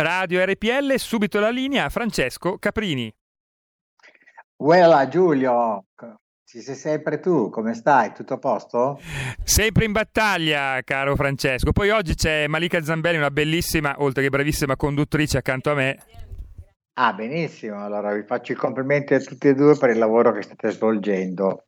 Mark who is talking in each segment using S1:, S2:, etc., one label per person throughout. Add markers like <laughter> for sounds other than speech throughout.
S1: Radio RPL, subito la linea a Francesco Caprini.
S2: Uela Giulio, ci sei sempre tu, come stai? Tutto a posto?
S1: Sempre in battaglia, caro Francesco. Poi oggi c'è Malika Zambelli, una bellissima, oltre che bravissima conduttrice accanto a me.
S2: Ah, benissimo, allora vi faccio i complimenti a tutti e due per il lavoro che state svolgendo.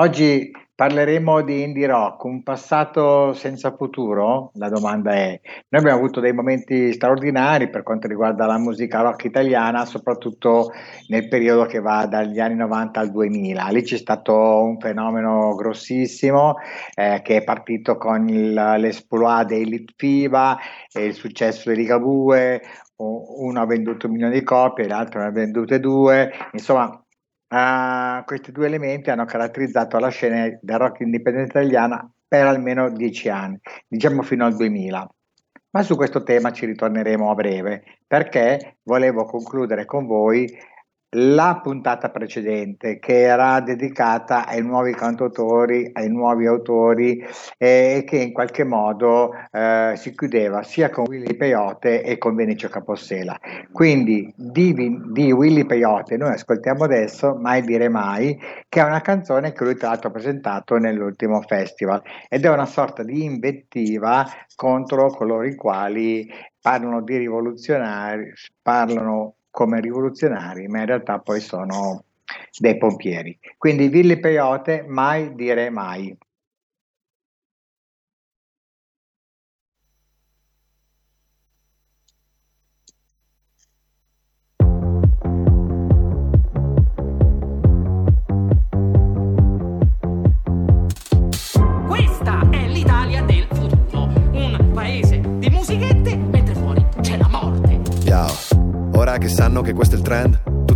S2: Oggi parleremo di indie rock, un passato senza futuro? La domanda è. Noi abbiamo avuto dei momenti straordinari per quanto riguarda la musica rock italiana, soprattutto nel periodo che va dagli anni 90 al 2000. Lì c'è stato un fenomeno grossissimo eh, che è partito con il, l'esploit dei Litfiba e il successo di Ligabue, uno ha venduto un milione di copie, l'altro ne ha vendute due, insomma Uh, questi due elementi hanno caratterizzato la scena del rock indipendente italiana per almeno dieci anni, diciamo fino al 2000. Ma su questo tema ci ritorneremo a breve perché volevo concludere con voi la puntata precedente che era dedicata ai nuovi cantautori, ai nuovi autori e eh, che in qualche modo eh, si chiudeva sia con Willy Peyote e con Vinicio Capossela. Quindi di, di Willy Peyote noi ascoltiamo adesso Mai dire mai, che è una canzone che lui tra l'altro ha presentato nell'ultimo festival ed è una sorta di invettiva contro coloro i quali parlano di rivoluzionari, parlano come rivoluzionari, ma in realtà poi sono dei pompieri. Quindi Ville Peyote, mai dire mai.
S3: Ora che sanno che questo è il trend,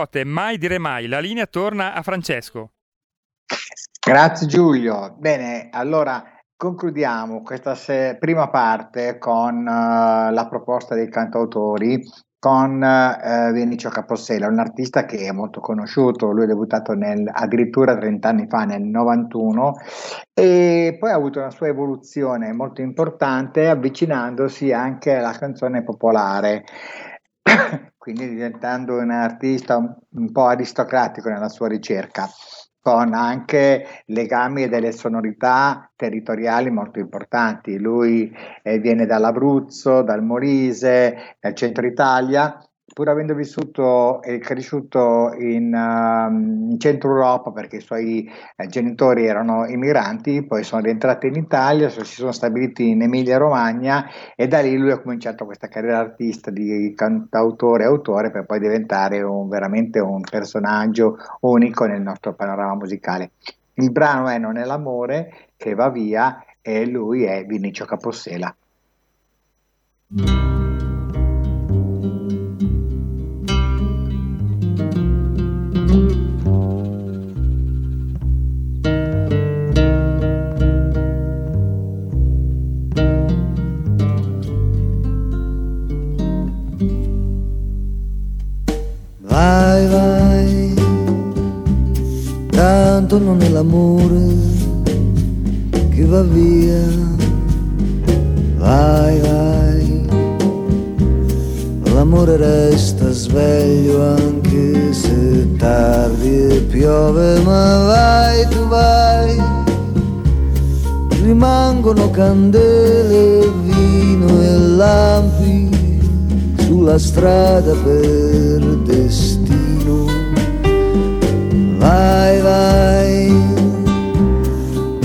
S1: Peyote, mai dire mai. La linea torna a Francesco.
S2: Grazie Giulio. Bene, allora concludiamo questa se- prima parte con uh, la proposta dei cantautori con uh, Vinicio Capossela, un artista che è molto conosciuto, lui è debuttato nel, addirittura 30 anni fa, nel 91, e poi ha avuto una sua evoluzione molto importante avvicinandosi anche alla canzone popolare <clears throat> quindi diventando un artista un, un po' aristocratico nella sua ricerca con anche legami e delle sonorità territoriali molto importanti. Lui eh, viene dall'Abruzzo, dal Molise, dal centro Italia pur avendo vissuto e cresciuto in, uh, in, centro Europa perché i suoi eh, genitori erano immigranti, poi sono rientrati in Italia, si sono stabiliti in Emilia Romagna e da lì lui ha cominciato questa carriera artista di cantautore e autore per poi diventare un, veramente un personaggio unico nel nostro panorama musicale. Il brano è Non è l'amore che va via e lui è Vinicio Capossela.
S4: Vai, vai, tanto non è l'amore che va via. Vai, vai, l'amore resta sveglio anche se tardi e piove, ma vai, tu vai. Rimangono candele, vino e lampi sulla strada per destino. Vai, vai,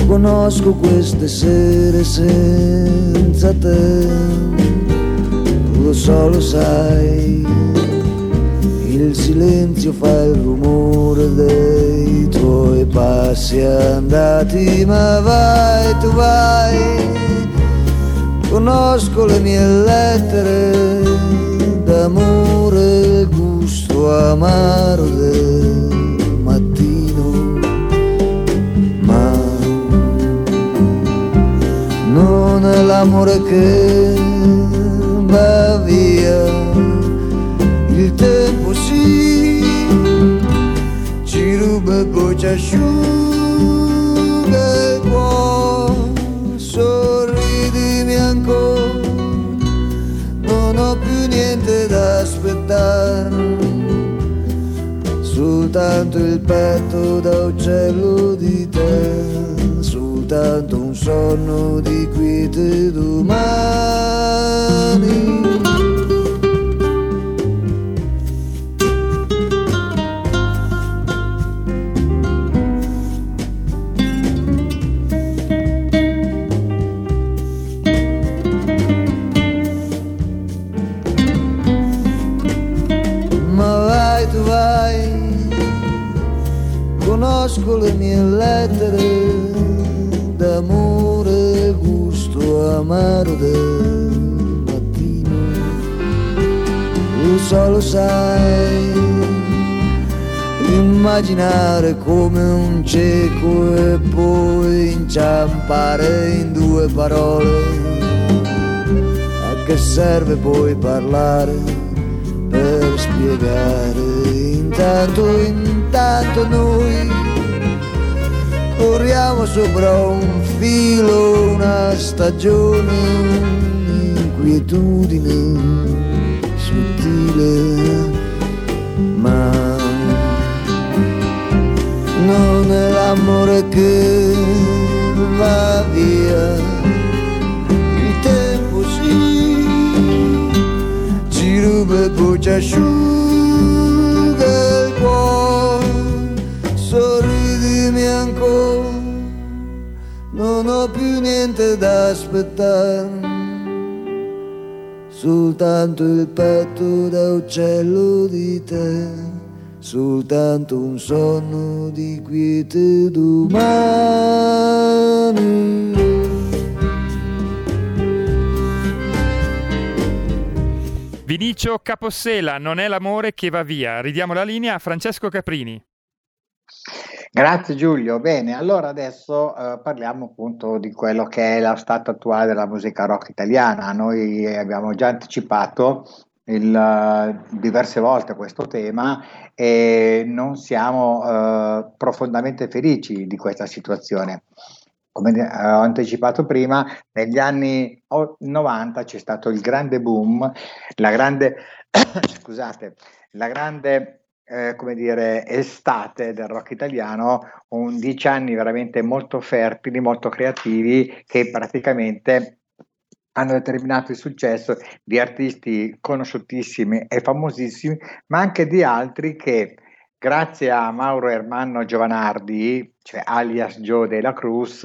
S4: conosco queste sere senza te, lo so, lo sai, il silenzio fa il rumore dei tuoi passi andati, ma vai, tu vai, conosco le mie lettere d'amore il gusto amaro del mattino, ma non è l'amore che ci asciuga il cuore, sorridimi ancora non ho più niente da aspettare, soltanto il petto da uccello di te, soltanto un sonno di quiete domani. Conosco le mie lettere d'amore, gusto amaro del mattino. Lo so, lo sai, immaginare come un cieco e poi inciampare in due parole. A che serve poi parlare per spiegare? Intanto, intanto noi corriamo sopra un filo, una stagione, un'inquietudine sottile, ma non è l'amore che va via, il tempo sì, ci ruba e poi ci niente da aspettare, soltanto il petto da uccello di te, soltanto un sonno di quiete domani.
S1: Vinicio Capossela, non è l'amore che va via. Ridiamo la linea a Francesco Caprini.
S2: Grazie Giulio. Bene, allora adesso eh, parliamo appunto di quello che è lo stato attuale della musica rock italiana. Noi abbiamo già anticipato il, eh, diverse volte questo tema e non siamo eh, profondamente felici di questa situazione. Come eh, ho anticipato prima, negli anni 90 c'è stato il grande boom, la grande, <coughs> scusate, la grande eh, come dire, estate del rock italiano, un dieci anni veramente molto fertili, molto creativi, che praticamente hanno determinato il successo di artisti conosciutissimi e famosissimi, ma anche di altri che grazie a Mauro Ermanno Giovanardi, cioè alias Joe della Cruz,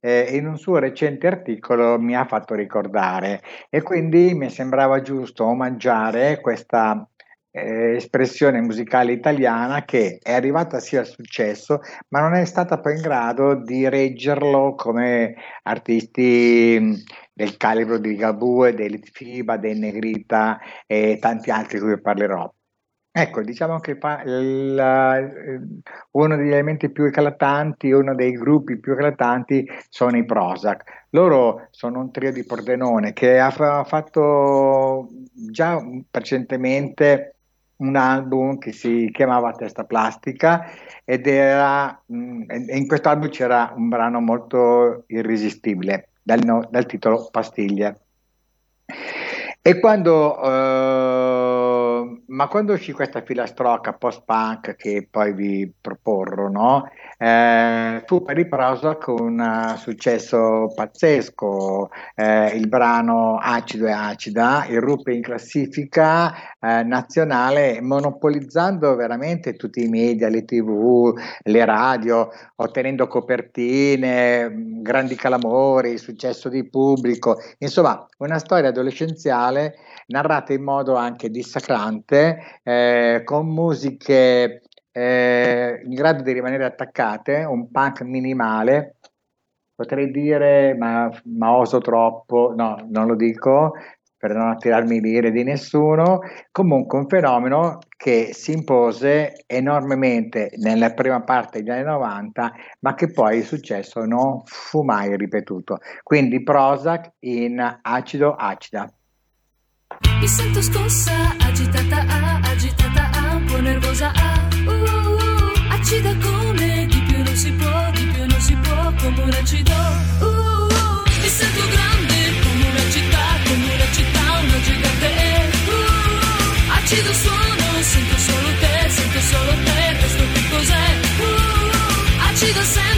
S2: eh, in un suo recente articolo mi ha fatto ricordare. E quindi mi sembrava giusto omaggiare questa eh, espressione musicale italiana che è arrivata sì al successo, ma non è stata poi in grado di reggerlo come artisti del calibro di Gabue, dei Litfiba, dei Negrita e tanti altri di cui parlerò. Ecco, diciamo che il, uno degli elementi più eclatanti, uno dei gruppi più eclatanti sono i Prozac. Loro sono un trio di Pordenone che ha fatto già recentemente un album che si chiamava Testa Plastica ed era, mh, in questo album c'era un brano molto irresistibile dal, dal titolo Pastiglie. E quando, uh, ma quando uscì questa filastrocca post-punk che poi vi proporrò, no? Eh, fu per i Prozac un uh, successo pazzesco, eh, il brano Acido e Acida irruppe in classifica eh, nazionale monopolizzando veramente tutti i media, le tv, le radio, ottenendo copertine, grandi calamori, successo di pubblico, insomma una storia adolescenziale narrata in modo anche dissacrante, eh, con musiche eh, in grado di rimanere attaccate, un punk minimale, potrei dire, ma, ma oso troppo, no, non lo dico per non attirarmi l'ire di nessuno, comunque un fenomeno che si impose enormemente nella prima parte degli anni 90, ma che poi il successo non fu mai ripetuto. Quindi Prozac in acido acida.
S5: Mi sento scossa, agitata, ah, agitata, ah, un po' nervosa, ah, uh, uh, uh, acida come di più non si può, di più non si può, come un acido, uh, uh, mi sento grande come una città, come una città, una gigante, uh, uh, acido suono, sento solo te, sento solo te, questo che cos'è, uh, uh, acido sempre,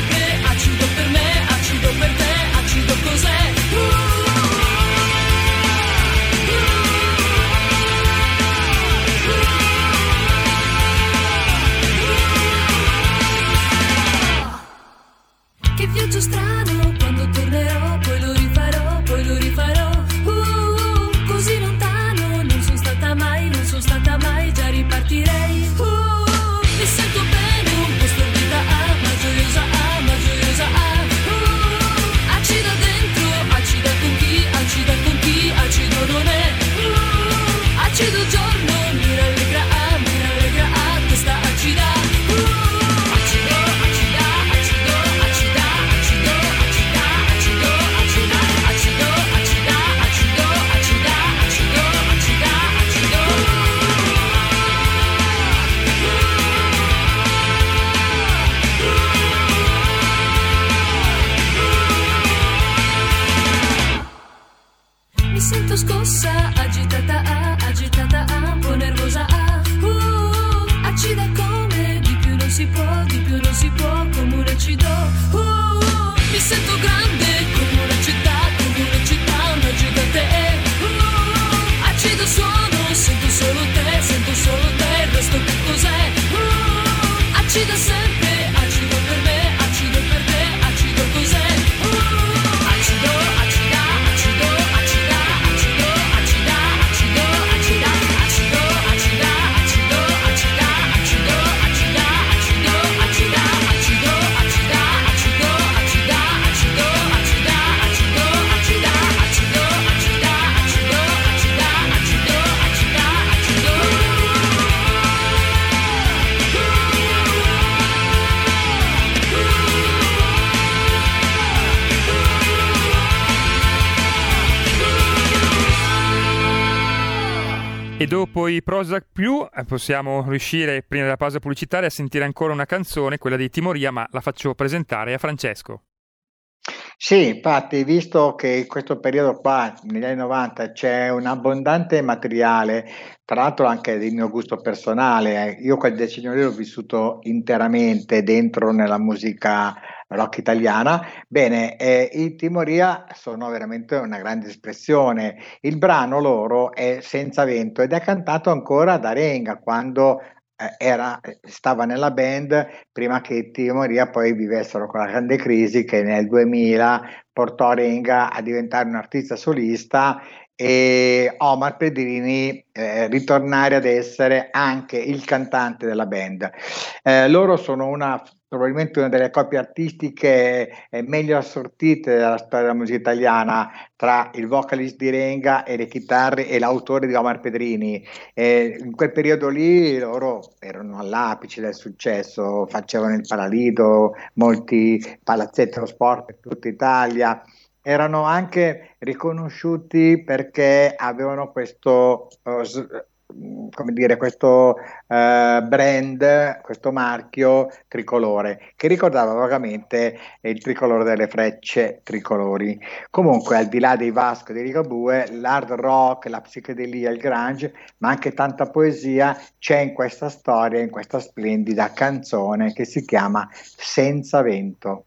S1: E dopo i Prozac più eh, possiamo riuscire, prima della pausa pubblicitaria, a sentire ancora una canzone, quella di Timoria, ma la faccio presentare a Francesco.
S2: Sì, infatti, visto che in questo periodo qua, negli anni 90, c'è un abbondante materiale, tra l'altro anche di mio gusto personale, eh, io quel decennio lì l'ho vissuto interamente dentro nella musica rock italiana, bene, eh, i Timoria sono veramente una grande espressione. Il brano loro è Senza vento ed è cantato ancora da Renga quando eh, era, stava nella band prima che Timo Maria poi vivessero con la grande crisi che nel 2000 portò Renga a diventare un artista solista e Omar Pedrini eh, ritornare ad essere anche il cantante della band. Eh, loro sono una probabilmente una delle coppie artistiche eh, meglio assortite della storia della musica italiana tra il vocalist di Renga e le chitarre e l'autore di Omar Pedrini. Eh, in quel periodo lì loro erano all'apice del successo, facevano il paralido, molti palazzetti allo sport per tutta Italia erano anche riconosciuti perché avevano questo uh, come dire, questo eh, brand, questo marchio tricolore che ricordava vagamente il tricolore delle frecce tricolori. Comunque, al di là dei Vasco e dei Ligabue, l'hard rock, la psichedelia, il grunge, ma anche tanta poesia c'è in questa storia, in questa splendida canzone che si chiama Senza vento.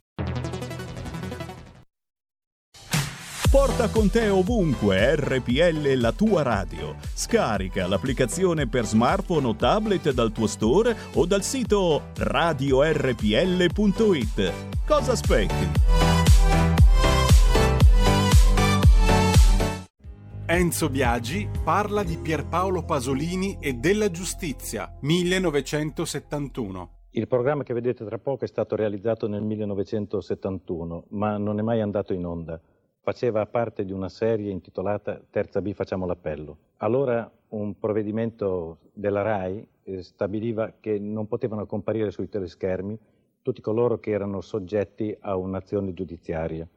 S6: Porta con te ovunque RPL la tua radio. Scarica l'applicazione per smartphone o tablet dal tuo store o dal sito radiorpl.it. Cosa aspetti?
S7: Enzo Biagi parla di Pierpaolo Pasolini e della giustizia, 1971.
S8: Il programma che vedete tra poco è stato realizzato nel 1971, ma non è mai andato in onda. Faceva parte di una serie intitolata Terza B facciamo l'appello. Allora un provvedimento della RAI eh, stabiliva che non potevano comparire sui teleschermi tutti coloro che erano soggetti a un'azione giudiziaria.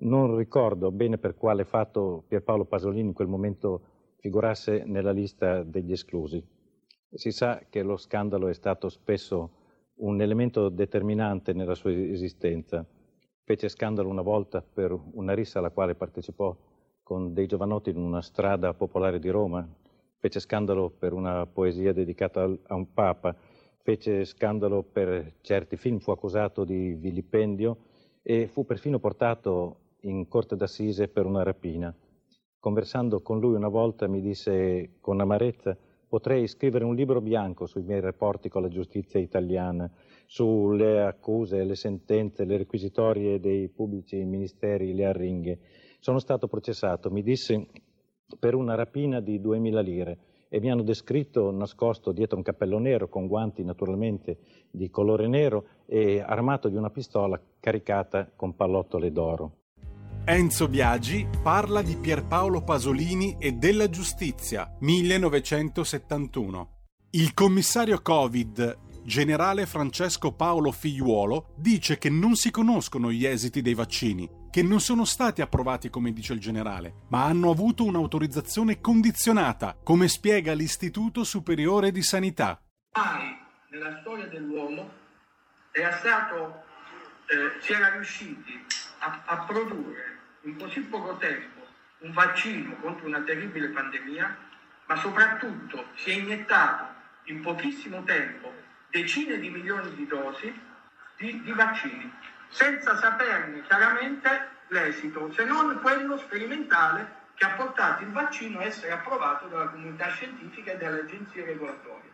S8: Non ricordo bene per quale fatto Pierpaolo Pasolini in quel momento figurasse nella lista degli esclusi. Si sa che lo scandalo è stato spesso un elemento determinante nella sua esistenza. Fece scandalo una volta per una rissa alla quale partecipò con dei giovanotti in una strada popolare di Roma, fece scandalo per una poesia dedicata a un papa, fece scandalo per certi film, fu accusato di vilipendio e fu perfino portato in corte d'assise per una rapina. Conversando con lui una volta mi disse con amarezza potrei scrivere un libro bianco sui miei rapporti con la giustizia italiana, sulle accuse, le sentenze, le requisitorie dei pubblici ministeri, le arringhe. Sono stato processato, mi disse, per una rapina di 2000 lire e mi hanno descritto nascosto dietro un cappello nero con guanti naturalmente di colore nero e armato di una pistola caricata con pallottole d'oro.
S7: Enzo Biagi parla di Pierpaolo Pasolini e della giustizia, 1971. Il commissario Covid, generale Francesco Paolo Figliuolo, dice che non si conoscono gli esiti dei vaccini, che non sono stati approvati come dice il generale, ma hanno avuto un'autorizzazione condizionata, come spiega l'Istituto Superiore di Sanità.
S9: Mai nella storia dell'uomo era stato, eh, si era riusciti a, a produrre in così poco tempo un vaccino contro una terribile pandemia, ma soprattutto si è iniettato in pochissimo tempo decine di milioni di dosi di, di vaccini, senza saperne chiaramente l'esito, se non quello sperimentale che ha portato il vaccino a essere approvato dalla comunità scientifica e dalle agenzie regolatorie.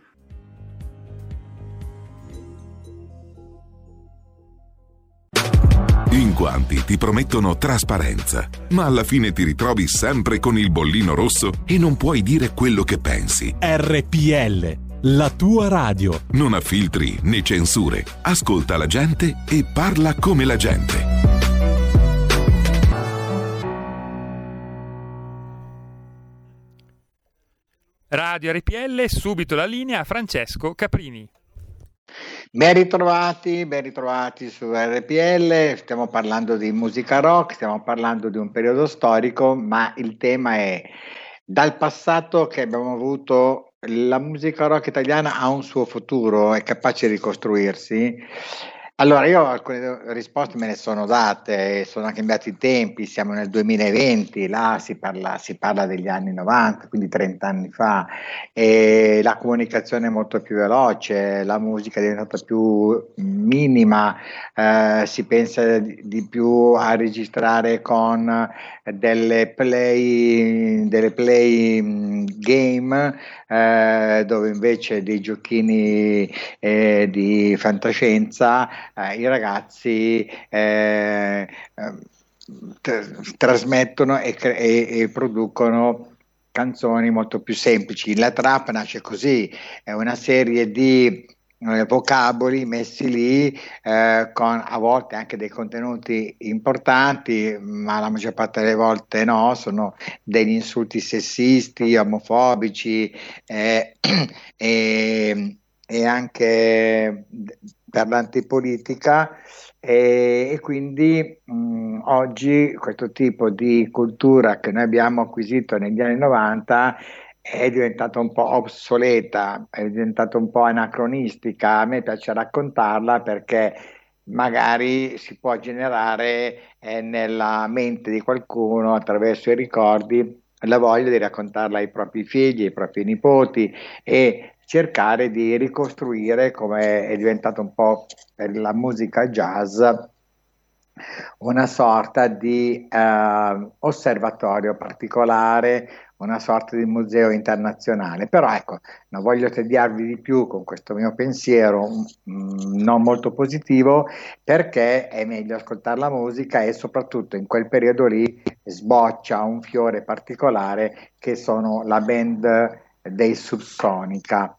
S10: In quanti ti promettono trasparenza, ma alla fine ti ritrovi sempre con il bollino rosso e non puoi dire quello che pensi.
S7: RPL, la tua radio.
S10: Non ha filtri né censure. Ascolta la gente e parla come la gente.
S1: Radio RPL, subito la linea a Francesco Caprini.
S2: Ben ritrovati, ben ritrovati su RPL, stiamo parlando di musica rock, stiamo parlando di un periodo storico, ma il tema è dal passato che abbiamo avuto la musica rock italiana ha un suo futuro, è capace di ricostruirsi. Allora, io alcune risposte me ne sono date, sono cambiati i tempi, siamo nel 2020, là si parla, si parla degli anni 90, quindi 30 anni fa, la comunicazione è molto più veloce, la musica è diventata più minima, eh, si pensa di, di più a registrare con delle play, delle play mh, game eh, dove invece dei giochini eh, di fantascienza eh, i ragazzi eh, t- trasmettono e, cre- e, e producono canzoni molto più semplici. La trap nasce così, è una serie di eh, vocaboli messi lì eh, con a volte anche dei contenuti importanti, ma la maggior parte delle volte no, sono degli insulti sessisti, omofobici eh, <clears throat> e, e, anche per l'antipolitica. E, e quindi mh, oggi questo tipo di cultura che noi abbiamo acquisito negli anni 90 è diventata un po' obsoleta, è diventata un po' anacronistica. A me piace raccontarla perché magari si può generare eh, nella mente di qualcuno attraverso i ricordi la voglia di raccontarla ai propri figli, ai propri nipoti e cercare di ricostruire come è diventato un po' per la musica jazz una sorta di eh, osservatorio particolare una sorta di museo internazionale. Però ecco, non voglio tediarvi di più con questo mio pensiero mh, mm, non molto positivo, perché è meglio ascoltare la musica e soprattutto in quel periodo lì sboccia un fiore particolare che sono la band dei Subsonica.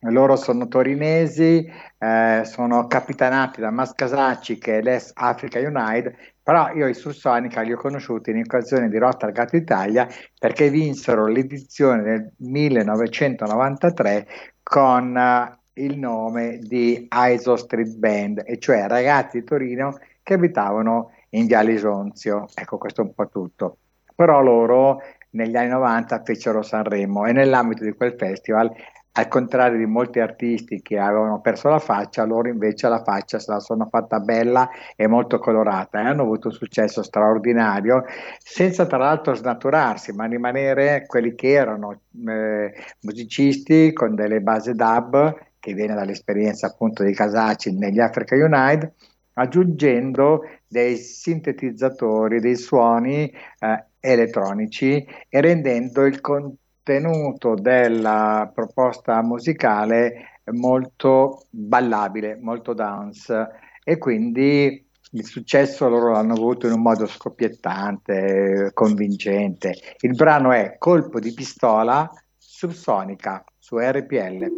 S2: Loro sono torinesi, eh, sono capitanati da Mascasacci che è l'ex Africa United, però io i Subsonica li ho conosciuti in occasione di Rotterdam Italia perché vinsero l'edizione del 1993 con uh, il nome di ISO Street Band, e cioè ragazzi di Torino che abitavano in Viale Isonzio. Ecco, questo è un po' tutto. Però loro negli anni 90 fecero Sanremo. E nell'ambito di quel festival al contrario di molti artisti che avevano perso la faccia, loro invece la faccia se la sono fatta bella e molto colorata e hanno avuto un successo straordinario, senza tra l'altro snaturarsi, ma rimanere quelli che erano eh, musicisti con delle basi dub, che viene dall'esperienza appunto di Casacci negli Africa United, aggiungendo dei sintetizzatori, dei suoni eh, elettronici e rendendo il contenuto della proposta musicale molto ballabile, molto dance e quindi il successo loro l'hanno avuto in un modo scoppiettante, convincente. Il brano è Colpo di pistola subsonica su RPL.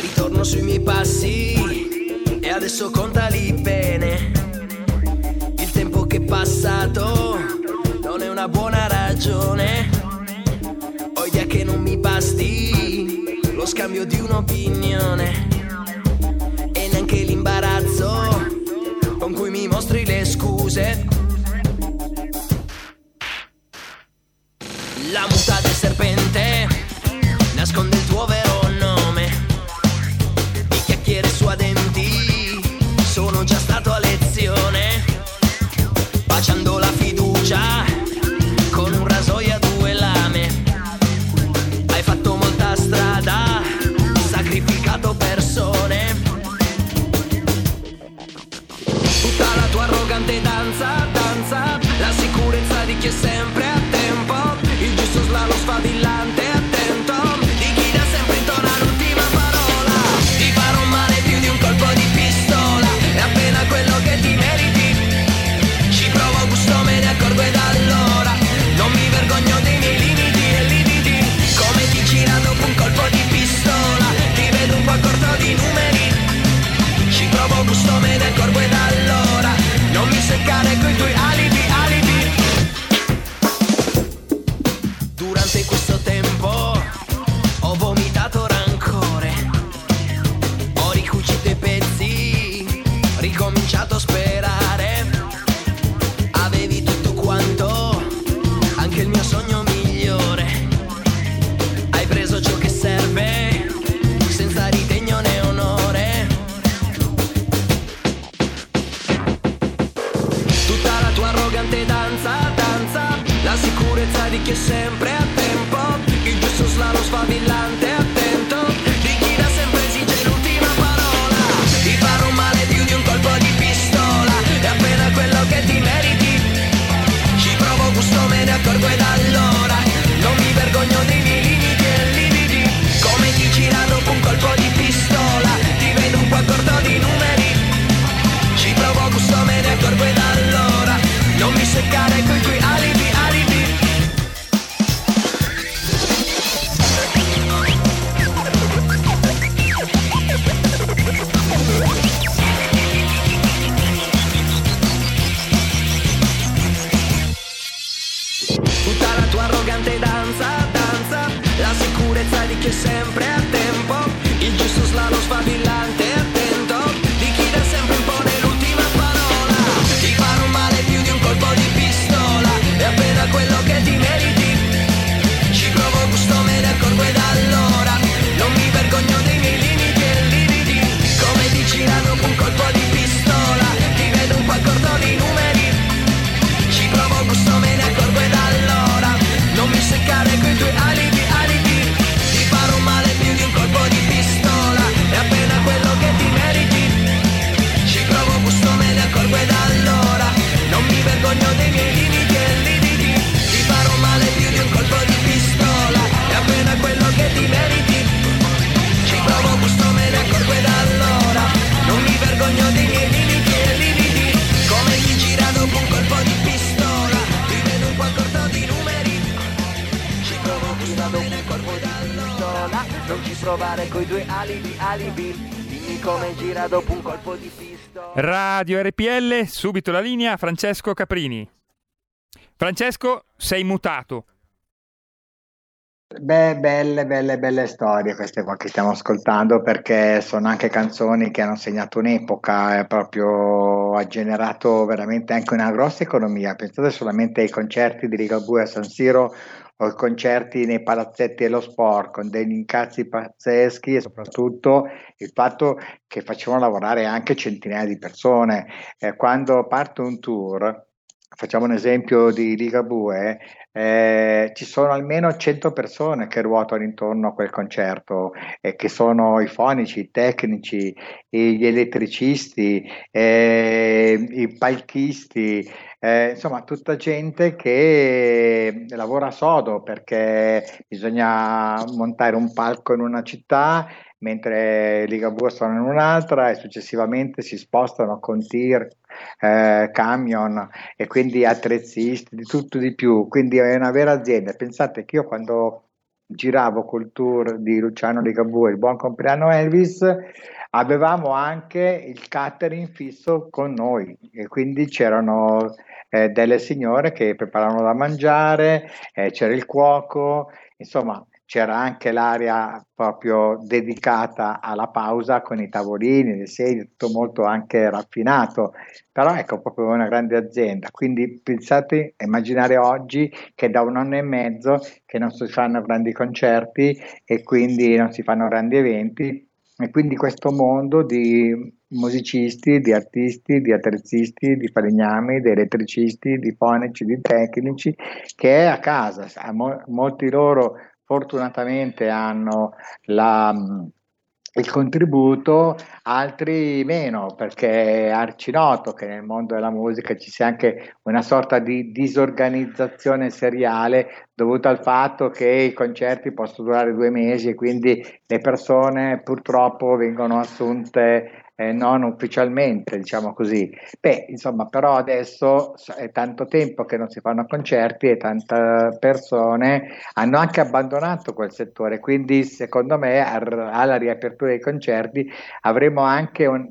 S11: Ritorno sui miei passi e adesso che è passato non è una buona ragione. Ho idea che non mi basti lo scambio di un'opinione e neanche l'imbarazzo con cui mi mostri le scuse. La muta del serpente sempre a tempo. Il giusto slalom sfavillante alibi, alibi Dimmi come gira dopo un colpo di pistola
S1: Radio RPL, subito la linea Francesco Caprini. Francesco, sei mutato.
S2: Beh, belle, belle, belle storie queste qua che stiamo ascoltando perché sono anche canzoni che hanno segnato un'epoca, eh, proprio ha generato veramente anche una grossa economia. Pensate solamente ai concerti di Ligabue a San Siro o concerti nei palazzetti dello sport con degli incazzi pazzeschi e soprattutto il fatto che facevano lavorare anche centinaia di persone. Eh, quando parte un tour, facciamo un esempio di Ligabue, eh, ci sono almeno 100 persone che ruotano intorno a quel concerto, eh, che sono i fonici, i tecnici, gli elettricisti, eh, i palchisti, eh, insomma tutta gente che lavora sodo perché bisogna montare un palco in una città mentre Ligabue sono in un'altra e successivamente si spostano con tir, eh, camion e quindi attrezzisti, di tutto di più, quindi è una vera azienda. Pensate che io quando giravo col tour di Luciano Ligabue, il buon compleanno Elvis, avevamo anche il catering fisso con noi e quindi c'erano eh, delle signore che preparavano da mangiare, eh, c'era il cuoco, insomma c'era anche l'area proprio dedicata alla pausa con i tavolini, le sedie, tutto molto anche raffinato, però ecco proprio una grande azienda. Quindi pensate, immaginare oggi che da un anno e mezzo che non si fanno grandi concerti e quindi non si fanno grandi eventi e quindi questo mondo di musicisti, di artisti, di attrezzisti, di falegnami, di elettricisti, di fonici, di tecnici che è a casa, Sa- mo- molti loro fortunatamente hanno la, il contributo, altri meno, perché è arcinoto che nel mondo della musica ci sia anche una sorta di disorganizzazione seriale dovuta al fatto che i concerti possono durare due mesi e quindi le persone purtroppo vengono assunte eh, non ufficialmente, diciamo così. Beh, insomma, però adesso è tanto tempo che non si fanno concerti e tante persone hanno anche abbandonato quel settore, quindi secondo me ar- alla riapertura dei concerti avremo anche un-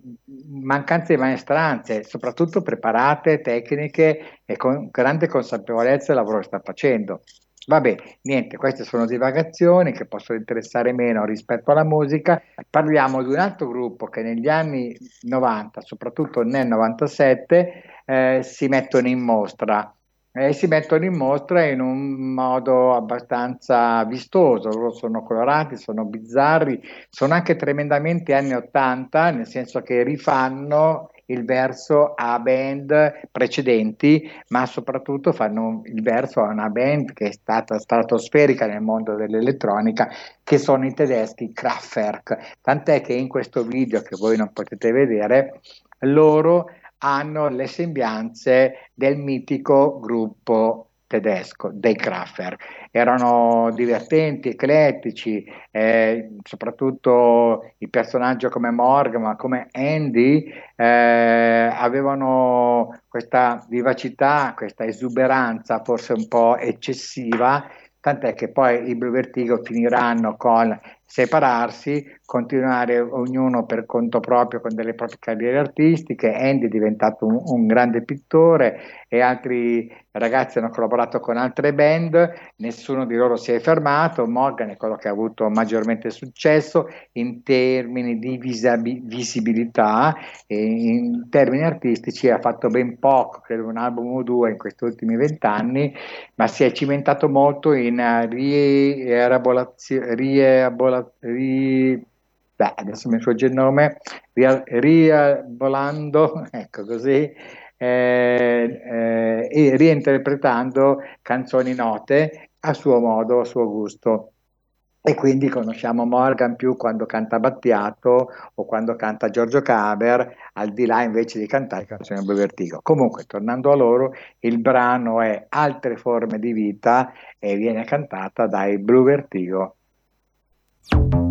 S2: mancanza di maestranze, soprattutto preparate, tecniche e con grande consapevolezza del lavoro che sta facendo. Vabbè, niente, queste sono divagazioni che possono interessare meno rispetto alla musica. Parliamo di un altro gruppo che negli anni 90, soprattutto nel 97, eh, si mettono in mostra. e si mettono in mostra in un modo abbastanza vistoso, loro sono colorati, sono bizzarri, sono anche tremendamente anni 80, nel senso che rifanno il verso a band precedenti, ma soprattutto fanno il verso a una band che è stata stratosferica nel mondo dell'elettronica, che sono i tedeschi Kraftwerk. Tant'è che in questo video che voi non potete vedere, loro hanno le sembianze del mitico gruppo tedesco dei Kraftwerk. Erano divertenti, eclettici, eh, soprattutto i personaggi come Morgan, ma come Andy, eh, avevano questa vivacità, questa esuberanza forse un po' eccessiva, tant'è che poi i Blue Vertigo finiranno con separarsi, continuare ognuno per conto proprio con delle proprie carriere artistiche. Andy è diventato un, un, grande pittore e altri ragazzi hanno collaborato con altre band, nessuno di loro si è fermato. Morgan è quello che ha avuto maggiormente successo in termini di visabi- visibilità e in termini artistici ha fatto ben poco, credo un album o due in questi ultimi vent'anni, ma si è cimentato molto in rielaborazione. Rie- ri, beh, adesso mi sfugge il nome, riabolando, <laughs> ecco così, eh, eh, e reinterpretando canzoni note a suo modo, a suo gusto. E quindi conosciamo Morgan più quando canta Battiato o quando canta Giorgio Caber, al di là invece di cantare canzoni Blue Vertigo. Comunque, tornando a loro, il brano è Altre forme di vita e viene cantata dai Blue Vertigo.
S12: Ci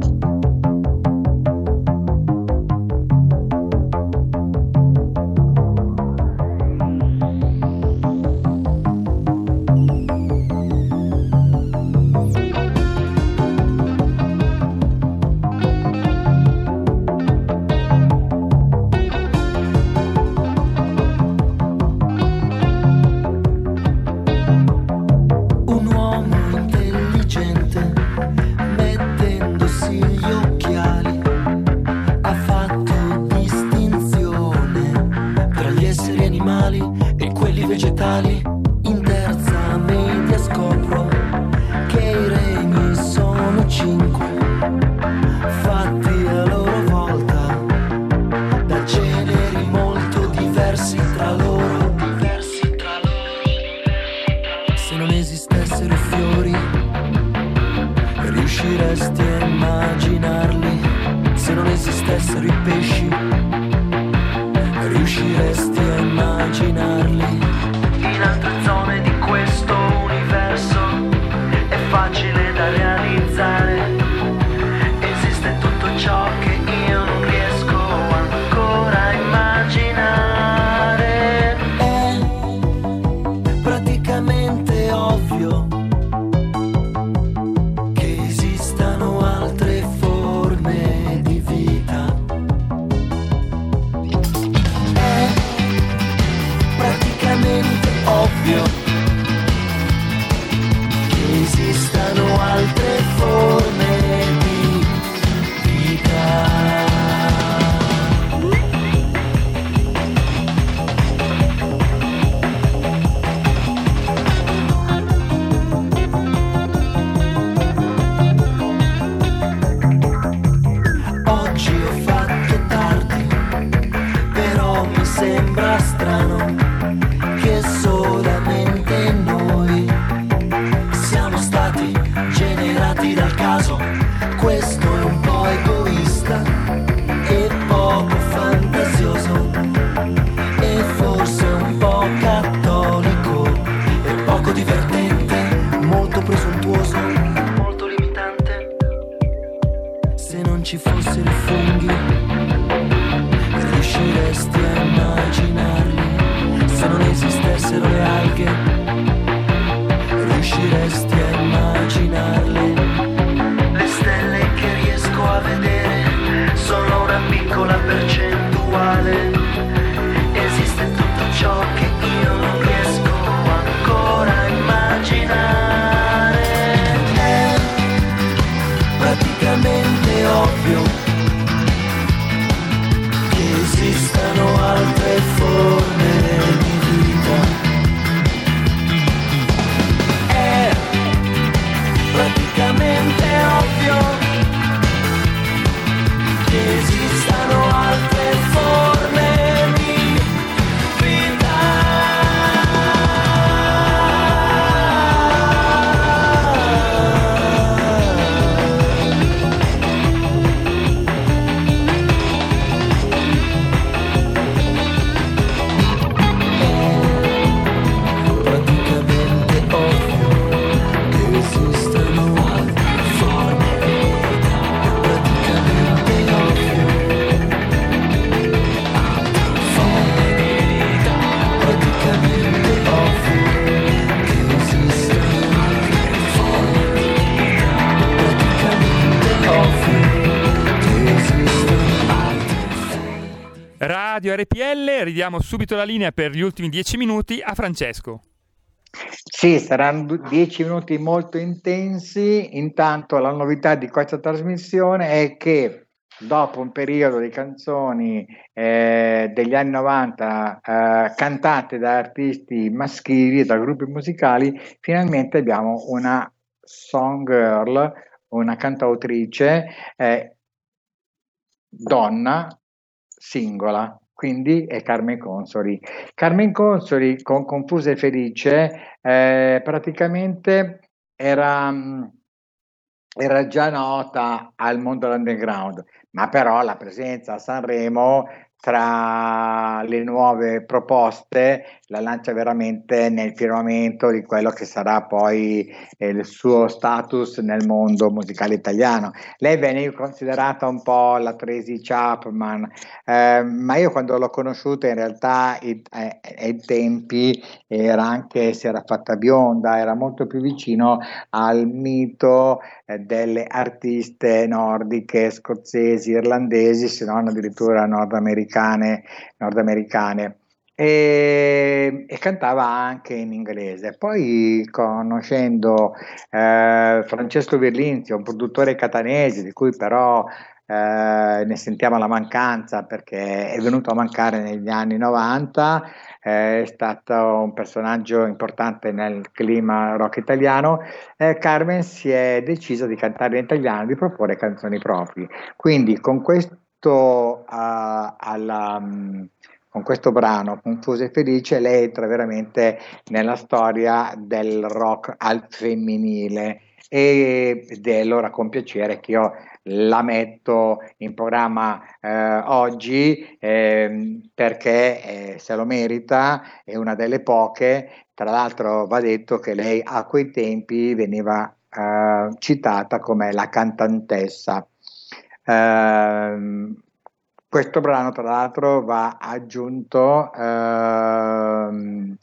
S1: RPL, ridiamo subito la linea per gli ultimi dieci minuti a Francesco.
S2: Sì, saranno dieci minuti molto intensi. Intanto la novità di questa trasmissione è che dopo un periodo di canzoni eh, degli anni 90 eh, cantate da artisti maschili e da gruppi musicali, finalmente abbiamo una song girl, una cantautrice eh, donna singola. Quindi è Carmen Consoli. Carmen Consoli con Confusa e Felice eh, praticamente era, mh, era già nota al mondo underground, ma però la presenza a Sanremo tra le nuove proposte la lancia veramente nel firmamento di quello che sarà poi eh, il suo status nel mondo musicale italiano. Lei venne considerata un po' la Tracy Chapman, eh, ma io quando l'ho conosciuta in realtà i- eh, ai tempi era anche, si era fatta bionda, era molto più vicino al mito eh, delle artiste nordiche, scozzesi, irlandesi, se non addirittura nordamericane. Nordamericane. E, e cantava anche in inglese. Poi conoscendo eh, Francesco Virlinzio, un produttore catanese di cui però eh, ne sentiamo la mancanza perché è venuto a mancare negli anni 90, eh, è stato un personaggio importante nel clima rock italiano, Carmen si è decisa di cantare in italiano, di proporre canzoni proprie. Quindi con questo, ah, alla, mm, con questo brano, Confusa e Felice, lei entra veramente nella storia del rock al femminile ed è allora con piacere che io la metto in programma eh, oggi ehm, perché eh, se lo merita, è una delle poche. Tra l'altro va detto che lei a quei tempi veniva eh, citata come la cantantessa. Ehm, questo brano, tra l'altro, va aggiunto ehm,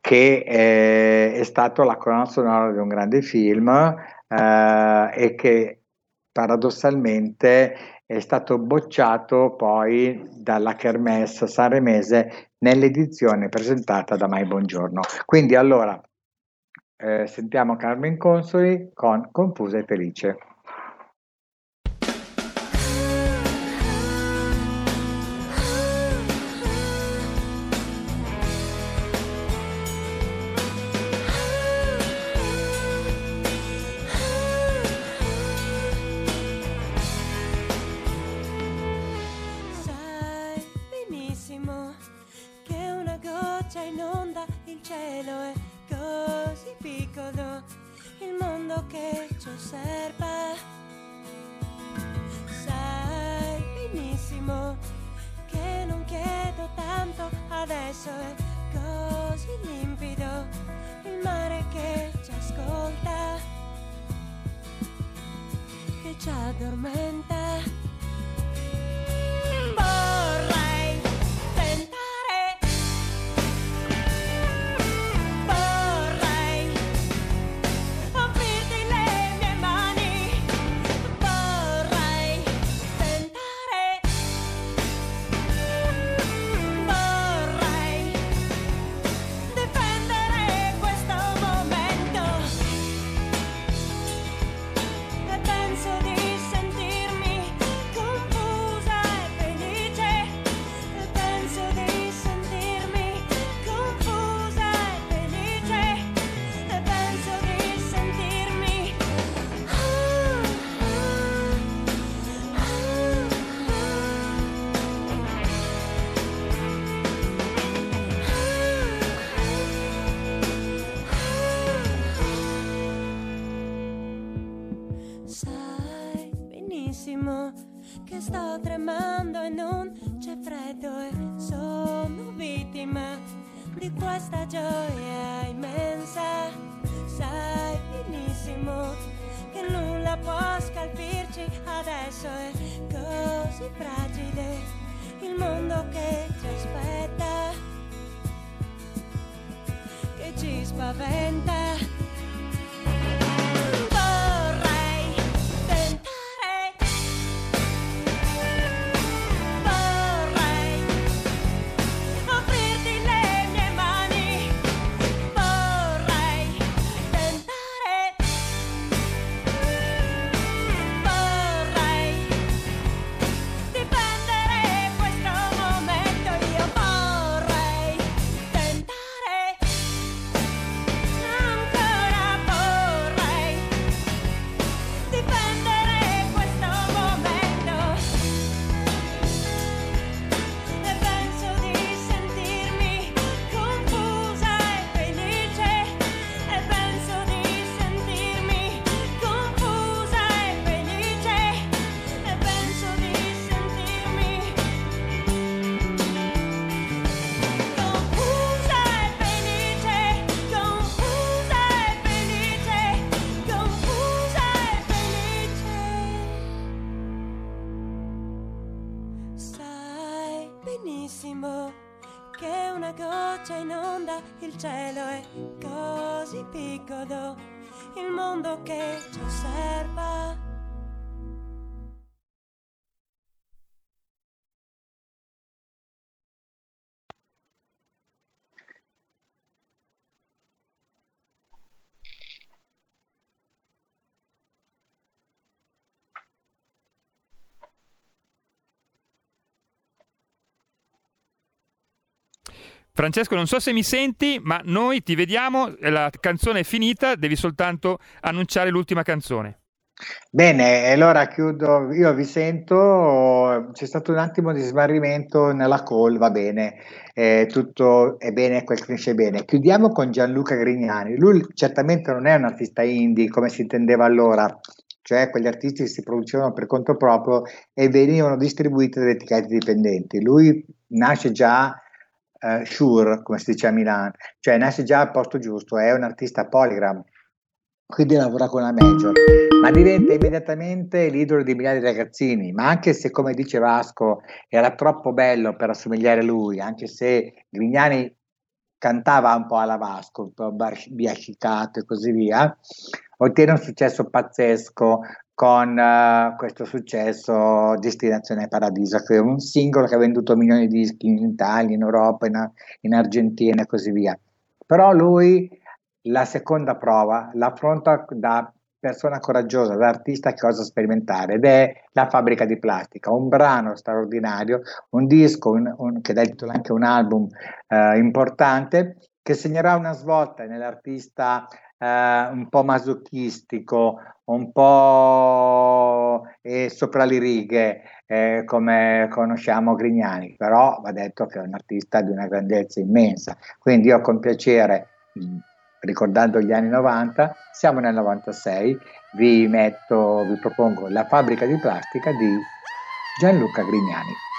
S2: che eh, è stato la colonna sonora di un grande film eh, e che paradossalmente è stato bocciato poi dalla Kermesse sanremese nell'edizione presentata da Mai Buongiorno. Quindi allora eh, sentiamo Carmen Consoli con Confusa e Felice.
S12: Il
S1: Francesco, non so se mi senti, ma noi ti vediamo, la canzone è finita, devi soltanto annunciare l'ultima canzone.
S2: Bene, allora chiudo, io vi sento, c'è stato un attimo di smarrimento nella call, va bene, eh, tutto è bene, quel finisce bene. Chiudiamo con Gianluca Grignani, lui certamente non è un artista indie come si intendeva allora, cioè quegli artisti che si producevano per conto proprio e venivano distribuiti dalle etichette dipendenti. Lui nasce già eh, sure, come si dice a Milano, cioè nasce già al posto giusto, è un artista polygram, quindi lavora con la major, ma diventa immediatamente l'idolo di migliaia di ragazzini, ma anche se come dice Vasco era troppo bello per assomigliare a lui, anche se Grignani cantava un po' alla Vasco, un po' biascicato e così via, ottiene un successo pazzesco con uh, questo successo Destinazione Paradiso, che è un singolo che ha venduto milioni di dischi in Italia, in Europa, in, in Argentina e così via. Però lui la seconda prova l'affronta da persona coraggiosa, da artista che osa sperimentare ed è La fabbrica di plastica, un brano straordinario, un disco un, un, che dà il titolo anche un album eh, importante che segnerà una svolta nell'artista eh, un po' masochistico, un po' sopra le righe, eh, come conosciamo Grignani, però va detto che è un artista di una grandezza immensa. Quindi io con piacere, ricordando gli anni 90, siamo nel 96, vi metto, vi propongo La fabbrica di plastica di Gianluca Grignani.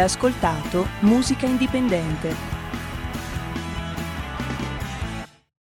S13: Ascoltato Musica Indipendente,